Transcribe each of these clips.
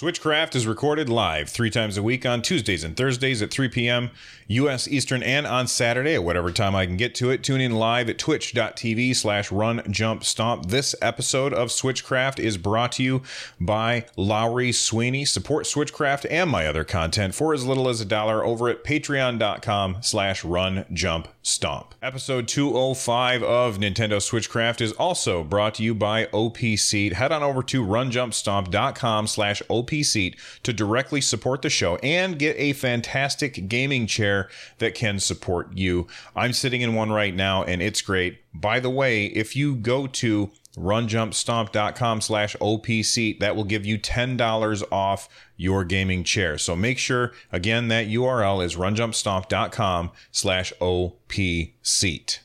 Switchcraft is recorded live three times a week on Tuesdays and Thursdays at 3 p.m. U.S. Eastern and on Saturday at whatever time I can get to it. Tune in live at twitch.tv slash run jump stomp. This episode of Switchcraft is brought to you by Lowry Sweeney. Support Switchcraft and my other content for as little as a dollar over at patreon.com slash run jump stomp. Episode 205 of Nintendo Switchcraft is also brought to you by OP Seat. Head on over to runjumpstomp.com slash OP Seat to directly support the show and get a fantastic gaming chair that can support you. I'm sitting in one right now and it's great. By the way, if you go to runjumpstomp.com slash opc that will give you $10 off your gaming chair so make sure again that url is runjumpstomp.com slash opc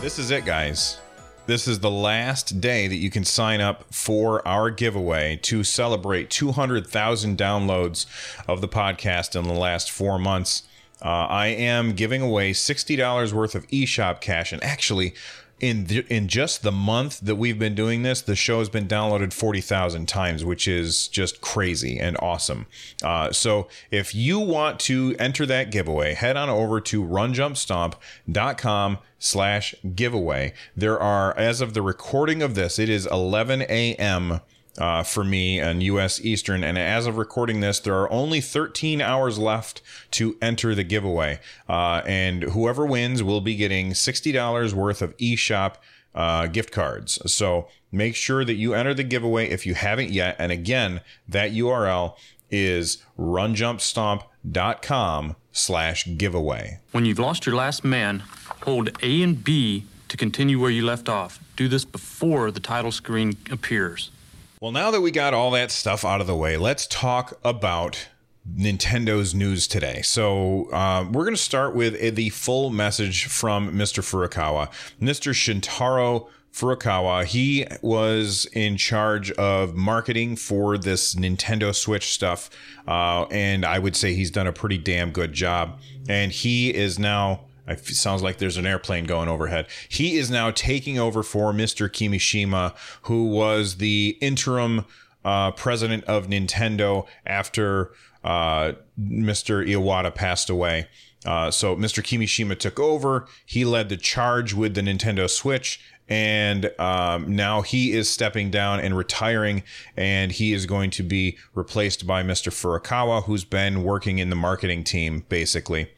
this is it guys this is the last day that you can sign up for our giveaway to celebrate 200,000 downloads of the podcast in the last four months uh, I am giving away $60 worth of eShop cash. And actually, in in just the month that we've been doing this, the show has been downloaded 40,000 times, which is just crazy and awesome. Uh, so if you want to enter that giveaway, head on over to runjumpstomp.com slash giveaway. There are, as of the recording of this, it is 11 a.m uh, for me and US Eastern. And as of recording this, there are only 13 hours left to enter the giveaway. Uh, and whoever wins will be getting $60 worth of eShop uh, gift cards. So make sure that you enter the giveaway if you haven't yet. And again, that URL is runjumpstomp.com slash giveaway. When you've lost your last man, hold A and B to continue where you left off. Do this before the title screen appears. Well, now that we got all that stuff out of the way, let's talk about Nintendo's news today. So uh, we're going to start with the full message from Mr. Furukawa, Mr. Shuntaro Furukawa. He was in charge of marketing for this Nintendo Switch stuff, uh, and I would say he's done a pretty damn good job. And he is now it sounds like there's an airplane going overhead. He is now taking over for Mr. Kimishima, who was the interim uh, president of Nintendo after uh, Mr. Iwata passed away. Uh, so Mr. Kimishima took over. He led the charge with the Nintendo Switch, and um, now he is stepping down and retiring, and he is going to be replaced by Mr. Furukawa, who's been working in the marketing team basically.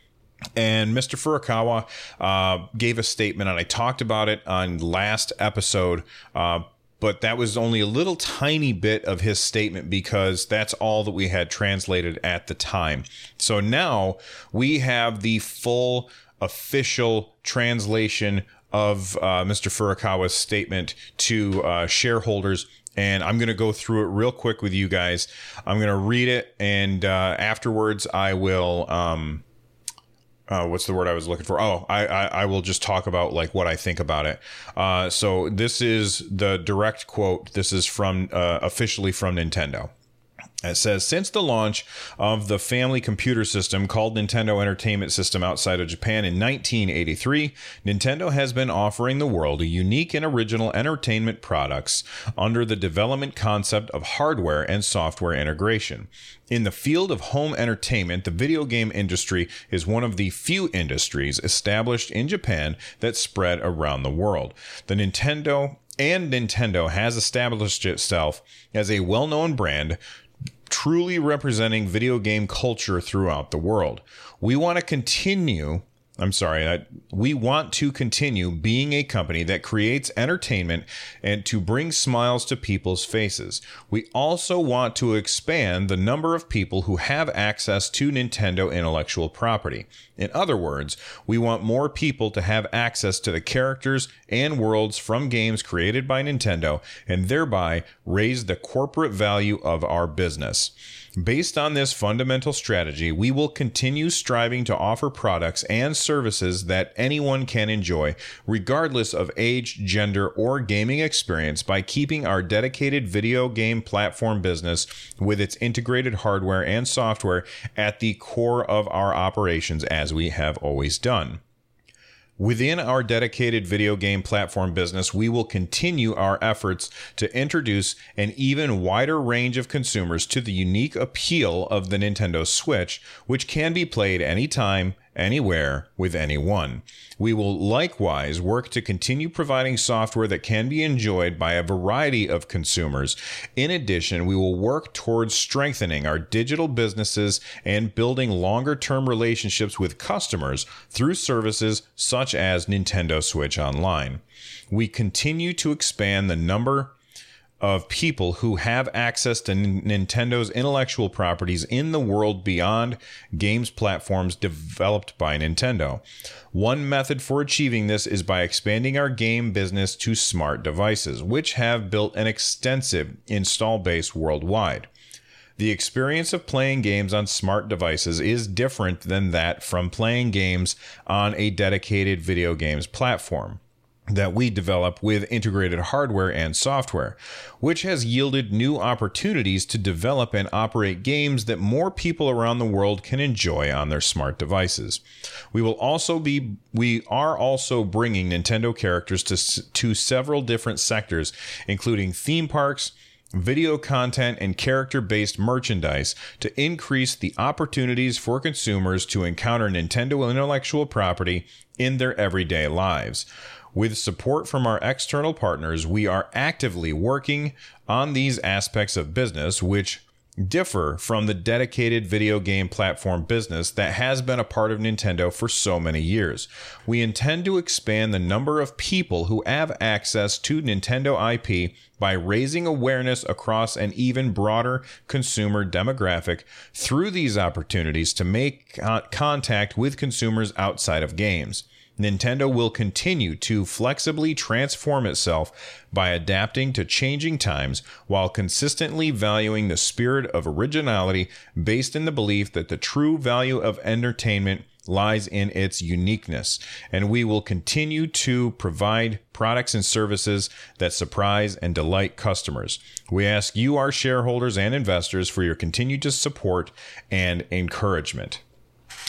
And Mr. Furukawa uh, gave a statement, and I talked about it on last episode. Uh, but that was only a little tiny bit of his statement because that's all that we had translated at the time. So now we have the full official translation of uh, Mr. Furukawa's statement to uh, shareholders and I'm going to go through it real quick with you guys. I'm going to read it, and uh, afterwards, I will um, uh, what's the word I was looking for? Oh, I, I, I will just talk about like what I think about it. Uh, so this is the direct quote. This is from uh, officially from Nintendo. It says since the launch of the family computer system called Nintendo Entertainment System outside of Japan in 1983, Nintendo has been offering the world a unique and original entertainment products under the development concept of hardware and software integration. In the field of home entertainment, the video game industry is one of the few industries established in Japan that spread around the world. The Nintendo and Nintendo has established itself as a well known brand truly representing video game culture throughout the world. We want to continue I'm sorry, we want to continue being a company that creates entertainment and to bring smiles to people's faces. We also want to expand the number of people who have access to Nintendo intellectual property. In other words, we want more people to have access to the characters and worlds from games created by Nintendo and thereby raise the corporate value of our business. Based on this fundamental strategy, we will continue striving to offer products and services that anyone can enjoy, regardless of age, gender, or gaming experience, by keeping our dedicated video game platform business with its integrated hardware and software at the core of our operations as we have always done. Within our dedicated video game platform business, we will continue our efforts to introduce an even wider range of consumers to the unique appeal of the Nintendo Switch, which can be played anytime, anywhere, with anyone. We will likewise work to continue providing software that can be enjoyed by a variety of consumers. In addition, we will work towards strengthening our digital businesses and building longer term relationships with customers through services such as Nintendo Switch Online. We continue to expand the number of people who have access to N- Nintendo's intellectual properties in the world beyond games platforms developed by Nintendo. One method for achieving this is by expanding our game business to smart devices, which have built an extensive install base worldwide. The experience of playing games on smart devices is different than that from playing games on a dedicated video games platform that we develop with integrated hardware and software, which has yielded new opportunities to develop and operate games that more people around the world can enjoy on their smart devices. We will also be we are also bringing Nintendo characters to to several different sectors including theme parks, video content and character-based merchandise to increase the opportunities for consumers to encounter Nintendo intellectual property in their everyday lives. With support from our external partners, we are actively working on these aspects of business, which differ from the dedicated video game platform business that has been a part of Nintendo for so many years. We intend to expand the number of people who have access to Nintendo IP by raising awareness across an even broader consumer demographic through these opportunities to make contact with consumers outside of games. Nintendo will continue to flexibly transform itself by adapting to changing times while consistently valuing the spirit of originality based in the belief that the true value of entertainment lies in its uniqueness. And we will continue to provide products and services that surprise and delight customers. We ask you, our shareholders and investors, for your continued support and encouragement.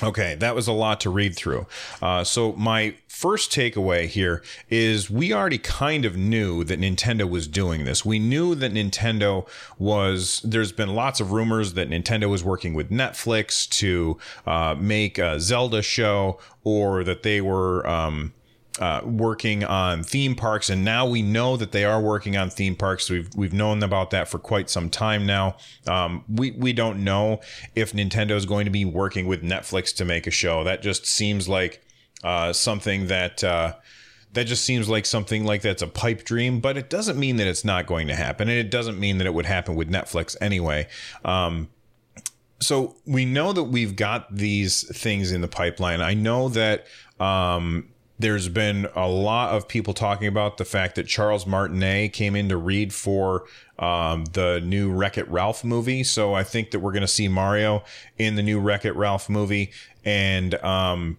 Okay, that was a lot to read through. Uh, so, my first takeaway here is we already kind of knew that Nintendo was doing this. We knew that Nintendo was, there's been lots of rumors that Nintendo was working with Netflix to uh, make a Zelda show or that they were. Um, uh, working on theme parks, and now we know that they are working on theme parks. We've we've known about that for quite some time now. Um, we we don't know if Nintendo is going to be working with Netflix to make a show. That just seems like uh, something that. Uh, that just seems like something like that's a pipe dream, but it doesn't mean that it's not going to happen, and it doesn't mean that it would happen with Netflix anyway. Um, so we know that we've got these things in the pipeline. I know that um, there's been a lot of people talking about the fact that Charles Martinet came in to read for um, the new Wreck It Ralph movie. So I think that we're going to see Mario in the new Wreck It Ralph movie. And um,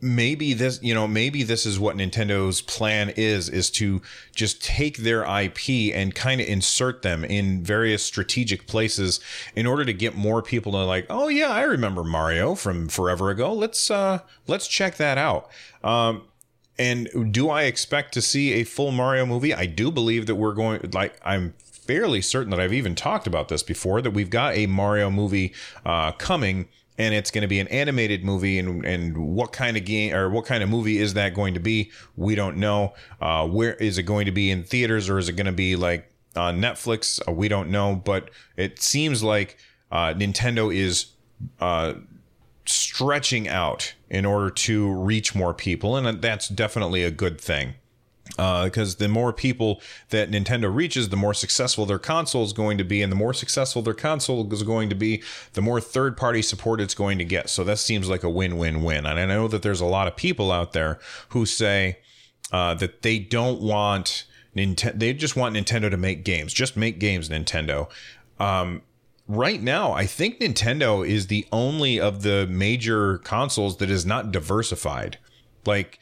maybe this you know maybe this is what nintendo's plan is is to just take their ip and kind of insert them in various strategic places in order to get more people to like oh yeah i remember mario from forever ago. Let's uh let's check that out. Um and do i expect to see a full mario movie? I do believe that we're going like i'm fairly certain that i've even talked about this before that we've got a mario movie uh coming and it's going to be an animated movie and and what kind of game or what kind of movie is that going to be? We don't know. Uh, where is it going to be in theaters or is it going to be like on netflix? Uh, we don't know but it seems like uh, nintendo is uh, stretching out in order to reach more people and that's definitely a good thing because uh, the more people that Nintendo reaches, the more successful their console is going to be, and the more successful their console is going to be, the more third party support it's going to get. So that seems like a win win win. And I know that there's a lot of people out there who say uh, that they don't want Nintendo, they just want Nintendo to make games. Just make games, Nintendo. Um, right now, I think Nintendo is the only of the major consoles that is not diversified. Like,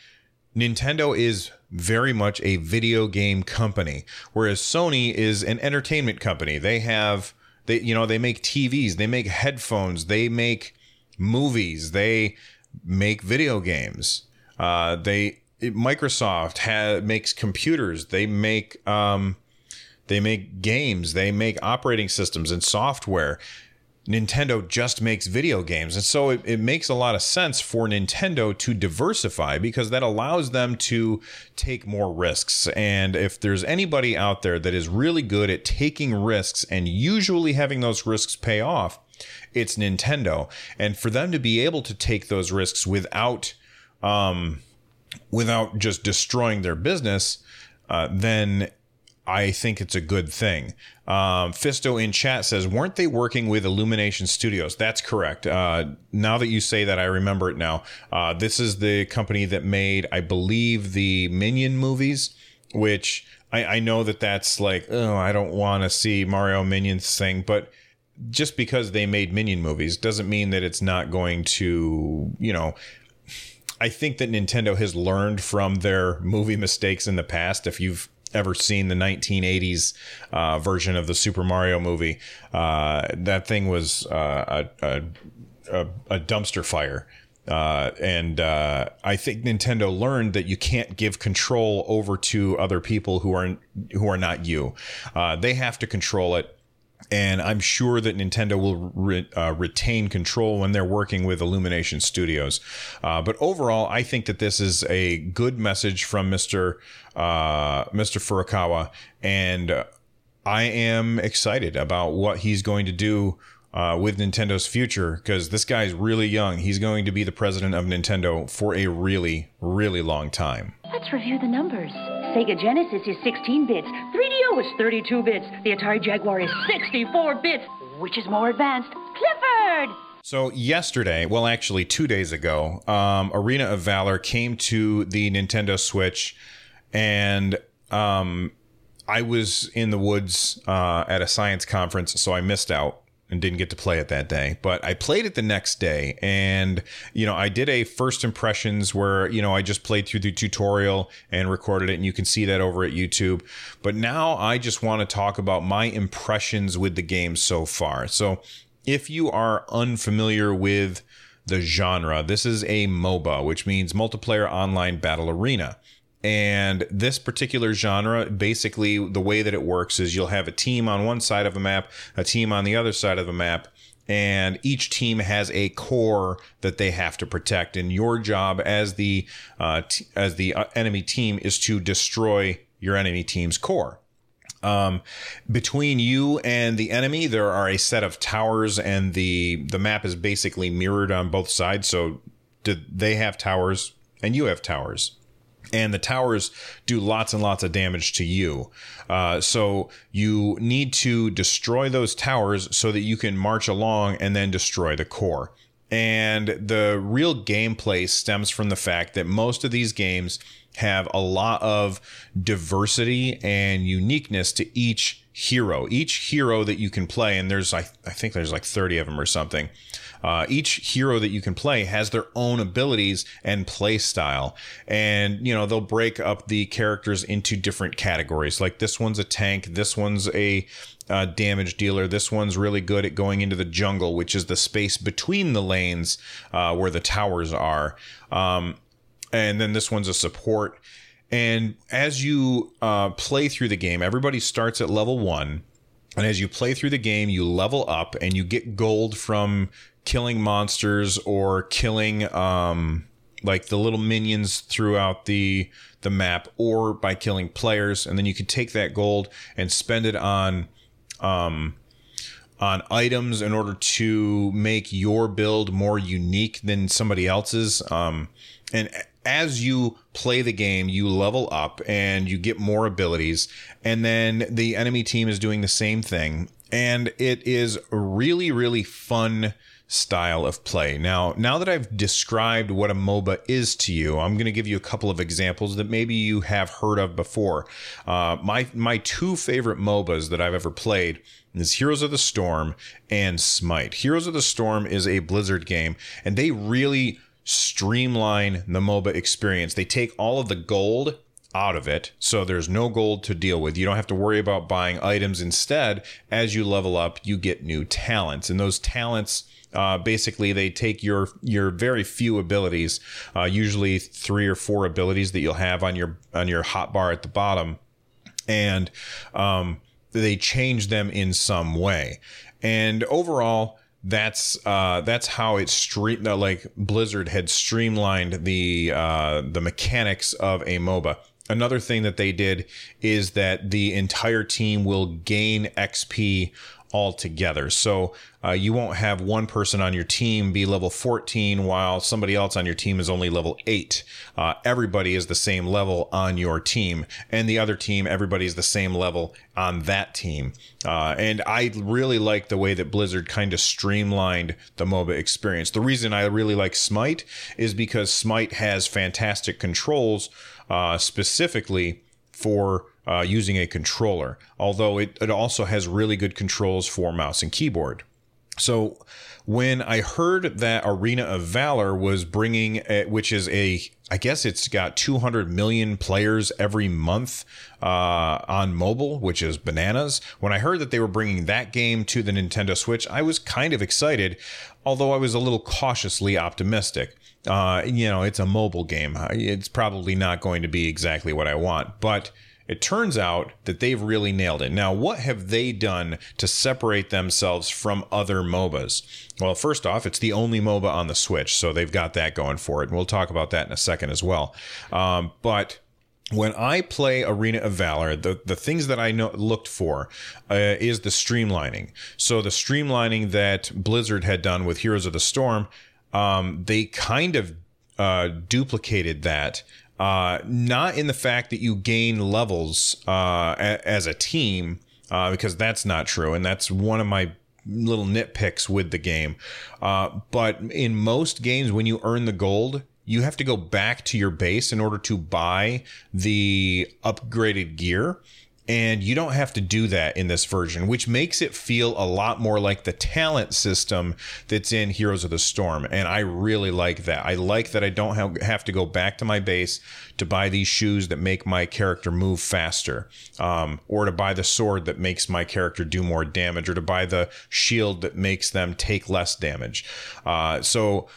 Nintendo is very much a video game company, whereas Sony is an entertainment company. They have they you know they make TVs, they make headphones, they make movies, they make video games. Uh, they Microsoft ha- makes computers. They make um, they make games. They make operating systems and software. Nintendo just makes video games. And so it, it, makes a lot of sense for Nintendo to diversify because that allows them to take more risks. And if there's anybody out there that is really good at taking risks and usually having those risks pay off, it's Nintendo. And for them to be able to take those risks without, um, without just destroying their business, uh, then I think it's a good thing. Um, Fisto in chat says, weren't they working with Illumination Studios? That's correct. Uh, now that you say that, I remember it now. Uh, this is the company that made, I believe, the Minion movies, which I, I know that that's like, oh, I don't want to see Mario Minions thing, but just because they made Minion movies doesn't mean that it's not going to, you know, I think that Nintendo has learned from their movie mistakes in the past. If you've ever seen the 1980s uh, version of the Super Mario movie, uh, that thing was uh, a, a, a, dumpster fire. Uh, and uh, I think Nintendo learned that you can't give control over to other people who are who are not you. They have to control it and I'm sure that Nintendo will re, uh, retain control when they're working with Illumination Studios. Uh, but overall, I think that this is a good message from Mr. Uh, Mr. Furukawa, and I am excited about what he's going to do uh, with Nintendo's future because this guy's really young. He's going to be the president of Nintendo for a really, really long time. Let's review the numbers. Sega Genesis is 16 bits, 3DO is 32 bits, the Atari Jaguar is 64 bits. Which is more advanced? Clifford! So yesterday, well, actually two days ago, um, Arena of Valor came to the Nintendo Switch, and um, I was in the woods uh, at a science conference, so I missed out and didn't get to play it that day. But I played it the next day, and you know, I did a first impressions where you know I just played through the tutorial and recorded it, and you can see that over at YouTube. But now I just want to talk about my impressions with the game so far. So if you are unfamiliar with the genre, this is a MOBA, which means multiplayer online battle arena. And this particular genre, basically, the way that it works is you'll have a team on one side of a map, a team on the other side of a map, and each team has a core that they have to protect. And your job as the uh, t- as the uh, enemy team is to destroy your enemy team's core. Um, between you and the enemy, there are a set of towers, and the the map is basically mirrored on both sides. So, they have towers, and you have towers and the towers do lots and lots of damage to you. Uh, so you need to destroy those towers so that you can march along and then destroy the core. And the real gameplay stems from the fact that most of these games have a lot of diversity and uniqueness to each hero. Each hero that you can play, and there's I, I think there's like 30 of them or something. Uh, each hero that you can play has their own abilities and play style. And, you know, they'll break up the characters into different categories. Like this one's a tank, this one's a uh, damage dealer. This one's really good at going into the jungle, which is the space between the lanes uh, where the towers are. Um, and then this one's a support. And as you uh, play through the game, everybody starts at level one. And as you play through the game, you level up and you get gold from killing monsters or killing um, like the little minions throughout the the map or by killing players and then you can take that gold and spend it on um, on items in order to make your build more unique than somebody else's um, and as you play the game, you level up and you get more abilities. And then the enemy team is doing the same thing. And it is really, really fun style of play. Now, now that I've described what a MOBA is to you, I'm going to give you a couple of examples that maybe you have heard of before. Uh, my my two favorite MOBAs that I've ever played is Heroes of the Storm and Smite. Heroes of the Storm is a Blizzard game, and they really streamline the MOBA experience. They take all of the gold out of it. So there's no gold to deal with. You don't have to worry about buying items. Instead, as you level up, you get new talents. And those talents uh, basically they take your your very few abilities, uh, usually three or four abilities that you'll have on your on your hotbar at the bottom, and um, they change them in some way. And overall, that's uh, that's how it stream like Blizzard had streamlined the uh, the mechanics of a MOBA. Another thing that they did is that the entire team will gain XP all together. So uh, you won't have one person on your team be level 14 while somebody else on your team is only level 8. Uh, everybody is the same level on your team, and the other team, everybody is the same level on that team. Uh, and I really like the way that Blizzard kind of streamlined the MOBA experience. The reason I really like Smite is because Smite has fantastic controls, uh, specifically for uh, using a controller, although it, it also has really good controls for mouse and keyboard. So when I heard that Arena of Valor was bringing, a, which is a, I guess it's got 200 million players every month uh, on mobile, which is bananas. When I heard that they were bringing that game to the Nintendo Switch, I was kind of excited, although I was a little cautiously optimistic. Uh, you know, it's a mobile game. It's probably not going to be exactly what I want, but it turns out that they've really nailed it. Now, what have they done to separate themselves from other MOBAs? Well, first off, it's the only MOBA on the Switch, so they've got that going for it. And we'll talk about that in a second as well. Um, but when I play Arena of Valor, the, the things that I know, looked for uh, is the streamlining. So the streamlining that Blizzard had done with Heroes of the Storm, um, they kind of uh, duplicated that uh, not in the fact that you gain levels uh, a- as a team, uh, because that's not true, and that's one of my little nitpicks with the game. Uh, but in most games, when you earn the gold, you have to go back to your base in order to buy the upgraded gear. And you don't have to do that in this version, which makes it feel a lot more like the talent system that's in Heroes of the Storm. And I really like that. I like that I don't have, to go back to my base to buy these shoes that make my character move faster, um, or to buy the sword that makes my character do more damage, or to buy the shield that makes them take less damage. Uh, so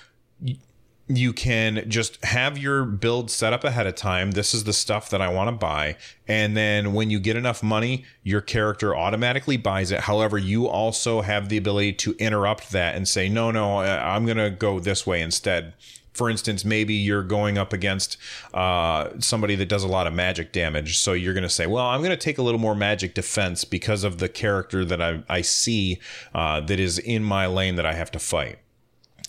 you can just have your build set up ahead of time. This is the stuff that I want to buy. And then when you get enough money, your character automatically buys it. However, you also have the ability to interrupt that and say, no, no, I'm going to go this way instead. For instance, maybe you're going up against uh, somebody that does a lot of magic damage. So you're going to say, well, I'm going to take a little more magic defense because of the character that I, I see uh, that is in my lane that I have to fight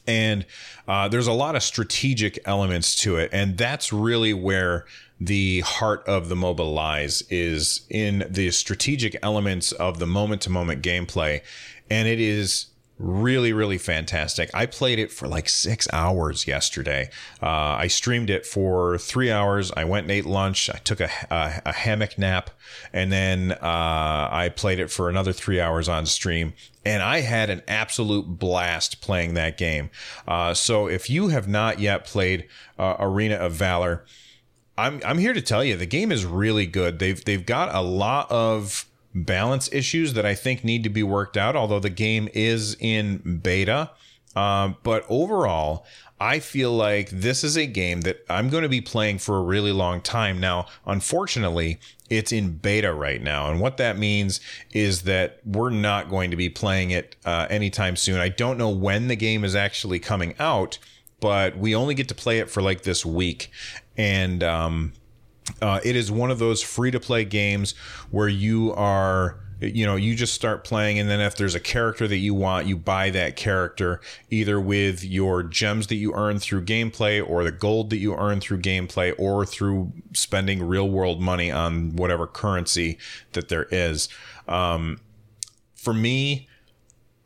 and uh, there's a lot of strategic elements to it. And that's really where the heart of the MOBA lies is in the strategic elements of the moment to moment gameplay. And it is really really fantastic. I played it for like six hours yesterday. Uh, i streamed it for three hours. I went and ate lunch. I took a, a, a hammock nap. And then uh, i played it for another three hours on stream. And i had an absolute blast playing that game. Uh, so if you have not yet played uh, arena of valor I'm, I'm here to tell you the game is really good. They've they've got a lot of balance issues that I think need to be worked out, although the game is in beta. Um, but overall, I feel like this is a game that I'm going to be playing for a really long time. Now, unfortunately, it's in beta right now. And what that means is that we're not going to be playing it uh, anytime soon. I don't know when the game is actually coming out, but we only get to play it for like this week. And, um, uh, it is one of those free to play games where you are you know you just start playing and then if there's a character that you want you buy that character either with your gems that you earn through gameplay or the gold that you earn through gameplay or through spending real world money on whatever currency that there is. Um, for me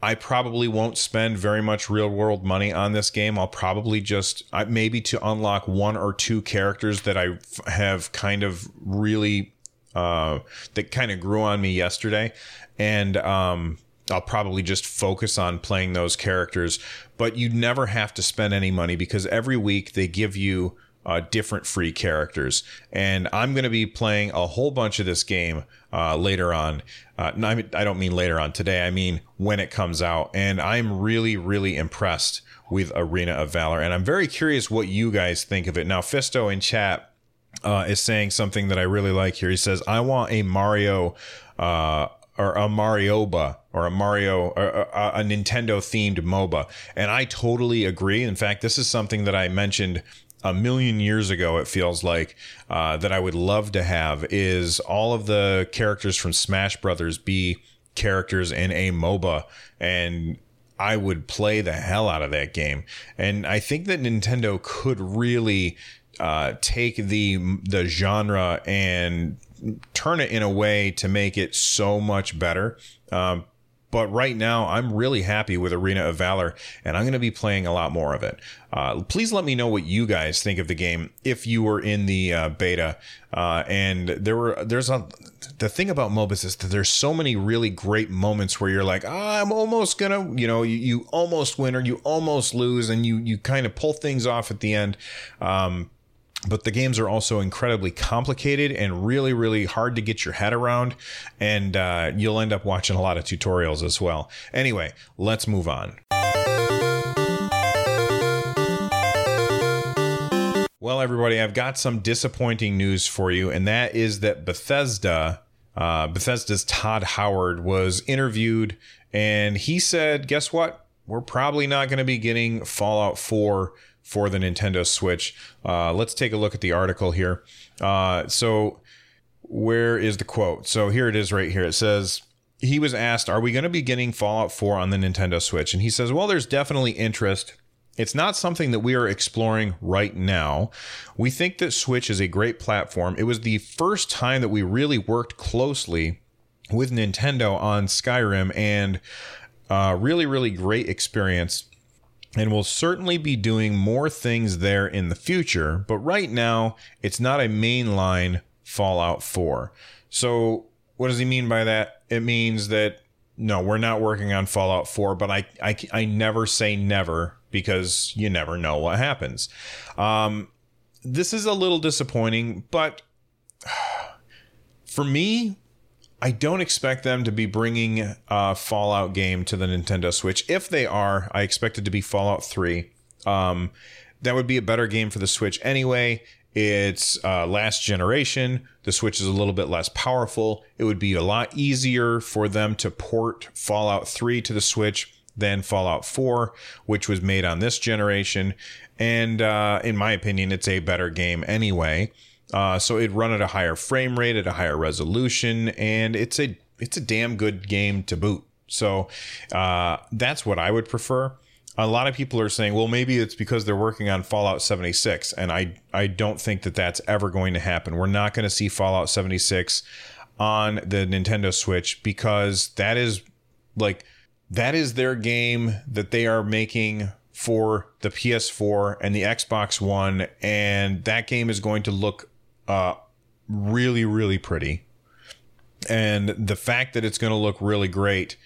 I probably won't spend very much real world money on this game. I'll probably just maybe to unlock one or two characters that I have kind of really uh, that kind of grew on me yesterday, and um, I'll probably just focus on playing those characters. But you never have to spend any money because every week they give you uh, different free characters. And I'm going to be playing a whole bunch of this game uh, later on. Uh, no, I, mean, I don't mean later on today. I mean when it comes out. And I'm really, really impressed with Arena of Valor. And I'm very curious what you guys think of it. Now, Fisto in chat uh, is saying something that I really like here. He says, I want a Mario uh, or a Marioba or a Mario or a, a Nintendo themed MOBA. And I totally agree. In fact, this is something that I mentioned a million years ago, it feels like, uh, that I would love to have is all of the characters from Smash Brothers be characters in a MOBA. And I would play the hell out of that game. And I think that Nintendo could really uh, take the the genre and turn it in a way to make it so much better. Um, but right now, I'm really happy with Arena of Valor, and I'm going to be playing a lot more of it. Uh, please let me know what you guys think of the game if you were in the uh, beta. Uh, and there were there's a the thing about MOBAs is that there's so many really great moments where you're like, ah, I'm almost gonna, you know, you, you almost win or you almost lose, and you you kind of pull things off at the end. Um, but the games are also incredibly complicated and really really hard to get your head around and uh, you'll end up watching a lot of tutorials as well. Anyway let's move on. Well everybody i've got some disappointing news for you and that is that bethesda uh, bethesda's todd howard was interviewed and he said guess what? We're probably not going to be getting fallout 4 for the Nintendo Switch. Uh, let's take a look at the article here. Uh, so, where is the quote? So, here it is right here. It says, he was asked, Are we going to be getting Fallout 4 on the Nintendo Switch? And he says, Well, there's definitely interest. It's not something that we are exploring right now. We think that Switch is a great platform. It was the first time that we really worked closely with Nintendo on Skyrim and uh, really, really great experience and we'll certainly be doing more things there in the future. But right now, it's not a mainline Fallout 4. So, what does he mean by that? It means that no, we're not working on Fallout 4, but I, I, I never say never because you never know what happens. Um, this is a little disappointing, but for me, I don't expect them to be bringing a Fallout game to the Nintendo Switch. If they are, I expect it to be Fallout 3. Um, that would be a better game for the Switch anyway. It's uh, last generation. The Switch is a little bit less powerful. It would be a lot easier for them to port Fallout 3 to the Switch than Fallout 4, which was made on this generation. And uh, in my opinion, it's a better game anyway. Uh, so it'd run at a higher frame rate, at a higher resolution, and it's a it's a damn good game to boot. So uh, that's what I would prefer. A lot of people are saying, well, maybe it's because they're working on Fallout 76, and I I don't think that that's ever going to happen. We're not going to see Fallout 76 on the Nintendo Switch because that is like that is their game that they are making for the PS4 and the Xbox One, and that game is going to look uh, really, really pretty. And the fact that it's going to look really great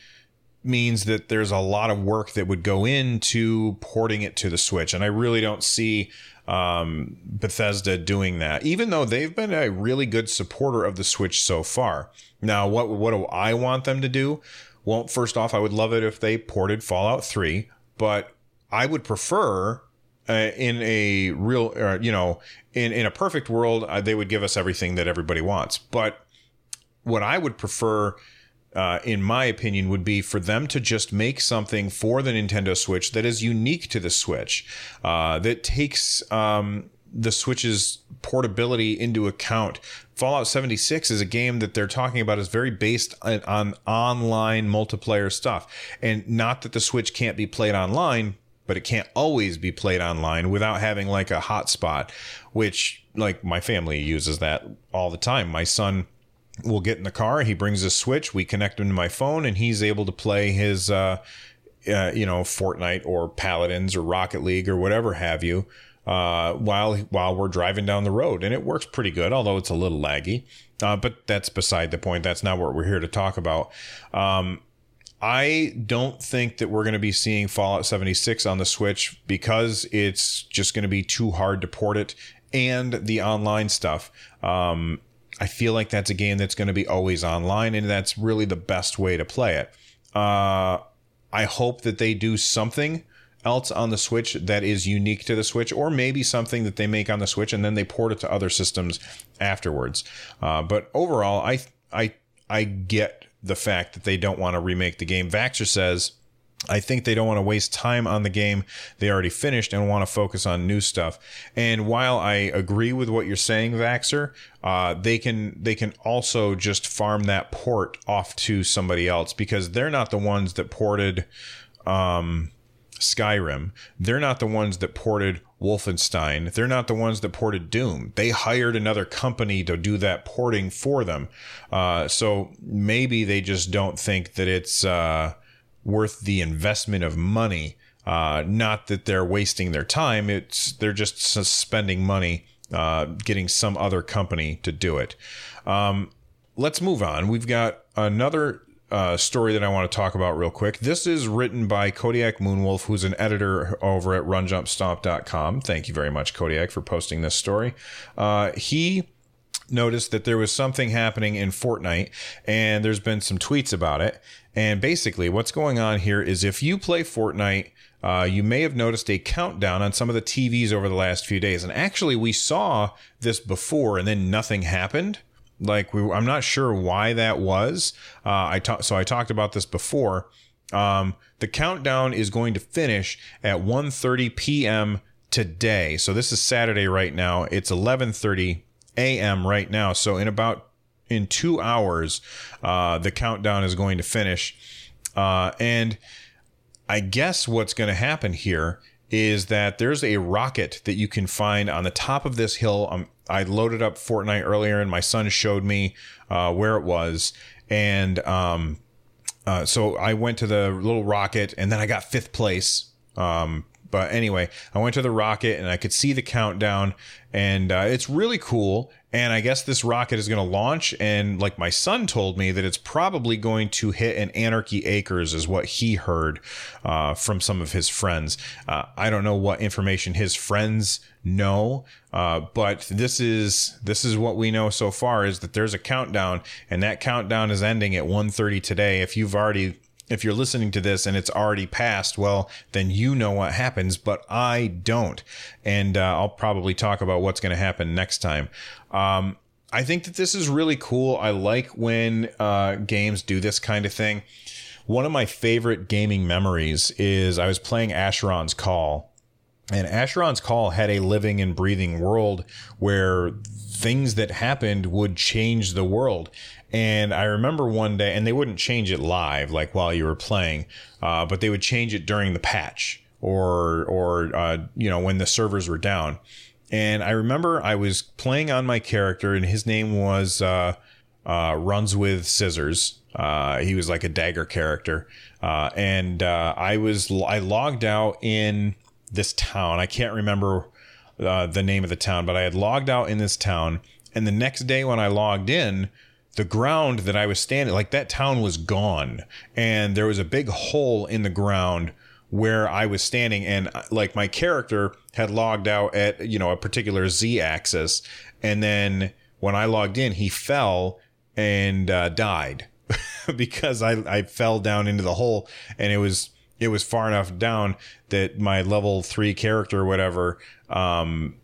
means that there's a lot of work that would go into porting it to the Switch. And I really don't see um, Bethesda doing that, even though they've been a really good supporter of the Switch so far. Now, what, what do I want them to do? Well, first off, I would love it if they ported Fallout 3, but I would prefer uh, in a real, uh, you know, in in a perfect world, uh, they would give us everything that everybody wants. But what I would prefer, uh, in my opinion, would be for them to just make something for the Nintendo Switch that is unique to the Switch, uh, that takes um, the Switch's portability into account. Fallout 76 is a game that they're talking about is very based on, on online multiplayer stuff, and not that the Switch can't be played online but it can't always be played online without having like a hotspot, which like my family uses that all the time. My son will get in the car, he brings a switch, we connect him to my phone, and he's able to play his, uh, uh, you know, Fortnite or Paladins or Rocket League or whatever have you. Uh, while while we're driving down the road, and it works pretty good, although it's a little laggy. Uh, but that's beside the point. That's not what we're here to talk about. Um, I don't think that we're going to be seeing Fallout 76 on the Switch because it's just going to be too hard to port it and the online stuff. Um, I feel like that's a game that's going to be always online, and that's really the best way to play it. Uh, I hope that they do something else on the Switch that is unique to the Switch, or maybe something that they make on the Switch and then they port it to other systems afterwards. Uh, but overall, I I I get the fact that they don't want to remake the game. Vaxer says. I think they don't want to waste time on the game they already finished and want to focus on new stuff. And while I agree with what you're saying, Vaxer, uh, they can they can also just farm that port off to somebody else because they're not the ones that ported um, Skyrim. They're not the ones that ported Wolfenstein. They're not the ones that ported Doom. They hired another company to do that porting for them. Uh, so maybe they just don't think that it's uh, worth the investment of money. Uh, not that they're wasting their time. It's they're just spending money uh, getting some other company to do it. Um, let's move on. We've got another uh, story that I want to talk about real quick. This is written by Kodiak Moonwolf, who's an editor over at runjumpstomp.com. Thank you very much, Kodiak, for posting this story. Uh, he noticed that there was something happening in Fortnite, and there's been some tweets about it. And basically, what's going on here is if you play Fortnite, uh, you may have noticed a countdown on some of the TVs over the last few days. And actually, we saw this before, and then nothing happened. Like we, I'm not sure why that was. Uh, I talked, so I talked about this before. Um, the countdown is going to finish at 1:30 p.m. today. So this is Saturday right now. It's 11:30 a.m. right now. So in about in two hours, uh, the countdown is going to finish. Uh, and I guess what's going to happen here is that there's a rocket that you can find on the top of this hill. Um, I loaded up Fortnite earlier, and my son showed me uh, where it was, and um, uh, so I went to the little rocket, and then I got fifth place. Um, but anyway, I went to the rocket, and I could see the countdown, and uh, it's really cool. And I guess this rocket is going to launch. And like my son told me that it's probably going to hit an Anarchy Acres, is what he heard uh, from some of his friends. Uh, I don't know what information his friends know, uh, but this is this is what we know so far is that there's a countdown, and that countdown is ending at 1:30 today. If you've already if you're listening to this and it's already passed, well, then you know what happens, but I don't. And uh, I'll probably talk about what's going to happen next time. Um, I think that this is really cool. I like when uh, games do this kind of thing. One of my favorite gaming memories is I was playing Asheron's Call. And Asheron's Call had a living and breathing world where things that happened would change the world. And I remember one day, and they wouldn't change it live, like while you were playing, uh, but they would change it during the patch or, or, uh, you know, when the servers were down. And I remember I was playing on my character, and his name was, uh, uh runs with scissors. Uh, he was like a dagger character. Uh, and, I was, I logged out in this town. I can't remember, the name of the town, but I had logged out in this town. And the next day when I logged in, the ground that I was standing, like that town was gone, and there was a big hole in the ground where I was standing, and uh, like my character had logged out at you know a particular z axis, and then when I logged in, he fell and uh, died because I I fell down into the hole, and it was it was far enough down that my level three character, whatever, um,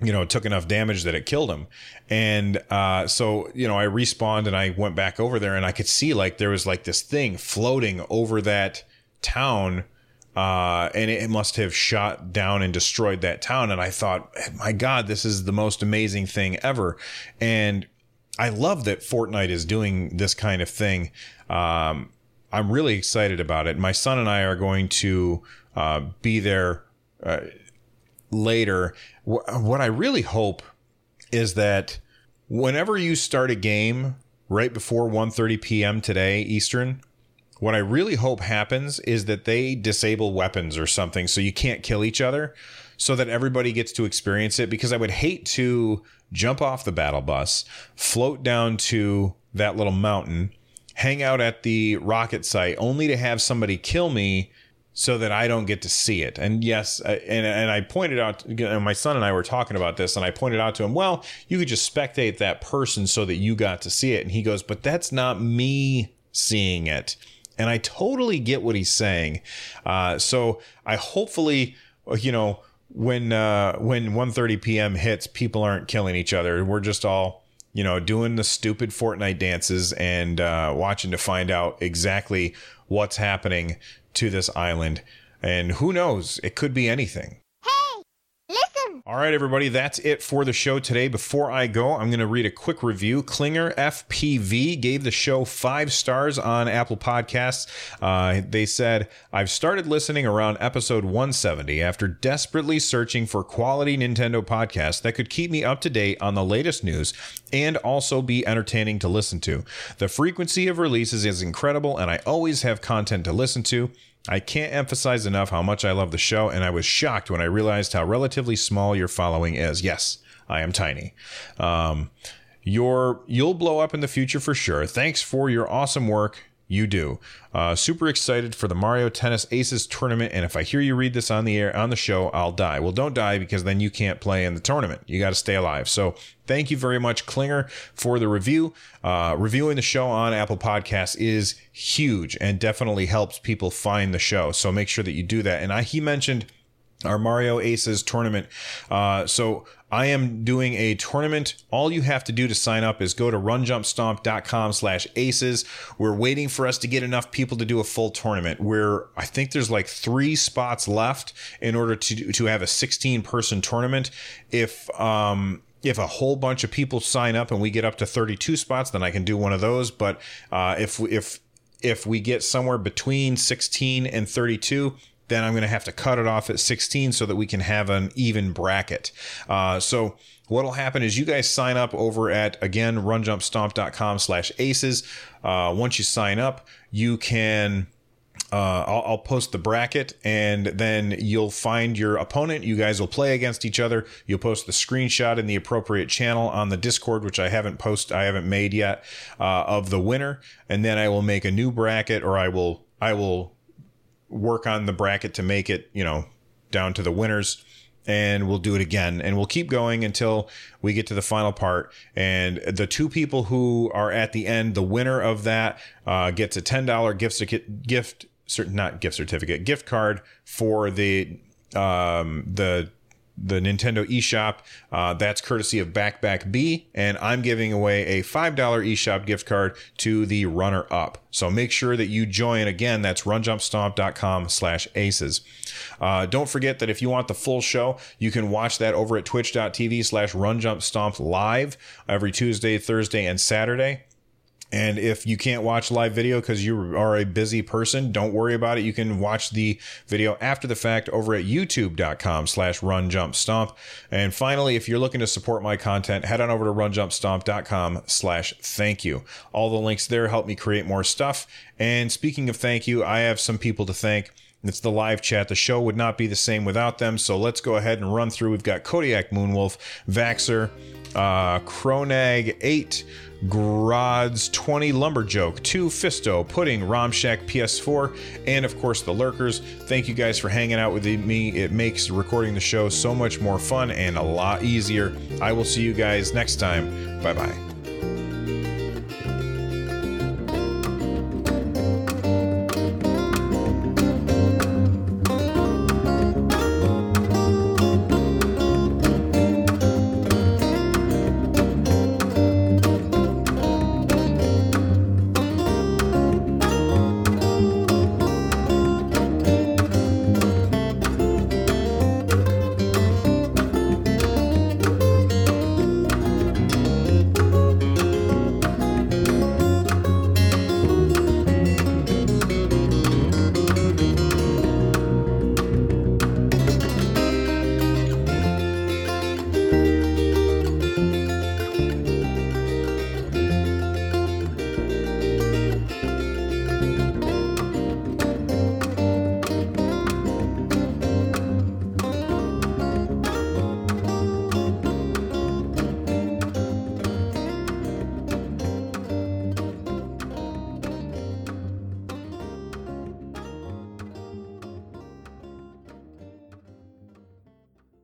you know, took enough damage that it killed him. And uh, so, you know, I respawned and I went back over there and I could see like there was like this thing floating over that town. Uh, and it must have shot down and destroyed that town. And I thought, my God, this is the most amazing thing ever. And I love that Fortnite is doing this kind of thing. Um, I'm really excited about it. My son and I are going to uh, be there uh, later. What I really hope is that whenever you start a game right before 1:30 p.m. today Eastern, what I really hope happens is that they disable weapons or something so you can't kill each other so that everybody gets to experience it because I would hate to jump off the battle bus, float down to that little mountain, hang out at the rocket site only to have somebody kill me so that I don't get to see it. And yes, and and I pointed out, my son and I were talking about this, and I pointed out to him, well, you could just spectate that person so that you got to see it. And he goes, but that's not me seeing it. And I totally get what he's saying. Uh, so I hopefully, you know, when uh, when 1:30 p.m. hits, people aren't killing each other. We're just all you know doing the stupid Fortnite dances and uh, watching to find out exactly what's happening to this island. And who knows? It could be anything. All right, everybody, that's it for the show today. Before I go, I'm going to read a quick review. Klinger FPV gave the show five stars on Apple Podcasts. Uh, they said, I've started listening around episode 170 after desperately searching for quality Nintendo podcasts that could keep me up to date on the latest news and also be entertaining to listen to. The frequency of releases is incredible, and I always have content to listen to. I can't emphasize enough how much I love the show, and I was shocked when I realized how relatively small your following is. Yes, I am tiny. Um, your you'll blow up in the future for sure. Thanks for your awesome work you do. Uh, super excited for the Mario Tennis Aces tournament, and if I hear you read this on the air on the show, I'll die. Well, don't die because then you can't play in the tournament. You got to stay alive. So, thank you very much, Klinger, for the review. Uh, reviewing the show on Apple Podcasts is huge and definitely helps people find the show. So make sure that you do that. And I, he mentioned our Mario Aces tournament. Uh, so I am doing a tournament. All you have to do to sign up is go to runjumpstomp.com slash aces. We're waiting for us to get enough people to do a full tournament where I think there's like three spots left in order to, to have a 16 person tournament. If, um, if a whole bunch of people sign up and we get up to 32 spots, then I can do one of those. But uh, if if if we get somewhere between 16 and 32, then I'm going to have to cut it off at 16 so that we can have an even bracket. Uh, so what'll happen is you guys sign up over at again runjumpstomp.com slash aces. Uh, once you sign up, you can. Uh, I'll, I'll, post the bracket and then you'll find your opponent. You guys will play against each other. You'll post the screenshot in the appropriate channel on the Discord, which I haven't post, I haven't made yet, uh, of the winner. And then I will make a new bracket or I will, I will work on the bracket to make it, you know, down to the winners and we'll do it again. And we'll keep going until we get to the final part. And the two people who are at the end the winner of that uh, gets a $10 gift gift not gift certificate gift card for the um, the the Nintendo eShop. Uh, that's courtesy of Backback B, and I'm giving away a $5 eShop gift card to the runner up. So make sure that you join. Again, that's runjumpstomp.com slash aces. Uh, don't forget that if you want the full show, you can watch that over at twitch.tv slash runjumpstomp live every Tuesday, Thursday, and Saturday. And if you can't watch live video because you are a busy person, don't worry about it. You can watch the video after the fact over at youtube.com slash runjumpstomp. And finally, if you're looking to support my content, head on over to runjumpstomp.com slash thank you. All the links there help me create more stuff. And speaking of thank you, I have some people to thank. It's the live chat. The show would not be the same without them. So let's go ahead and run through. We've got Kodiak Moonwolf, Vaxer, uh, Cronag 8, Grods 20 Lumberjoke, 2 Fisto, Pudding, Romshack PS4, and of course the Lurkers. Thank you guys for hanging out with me. It makes recording the show so much more fun and a lot easier. I will see you guys next time. Bye bye.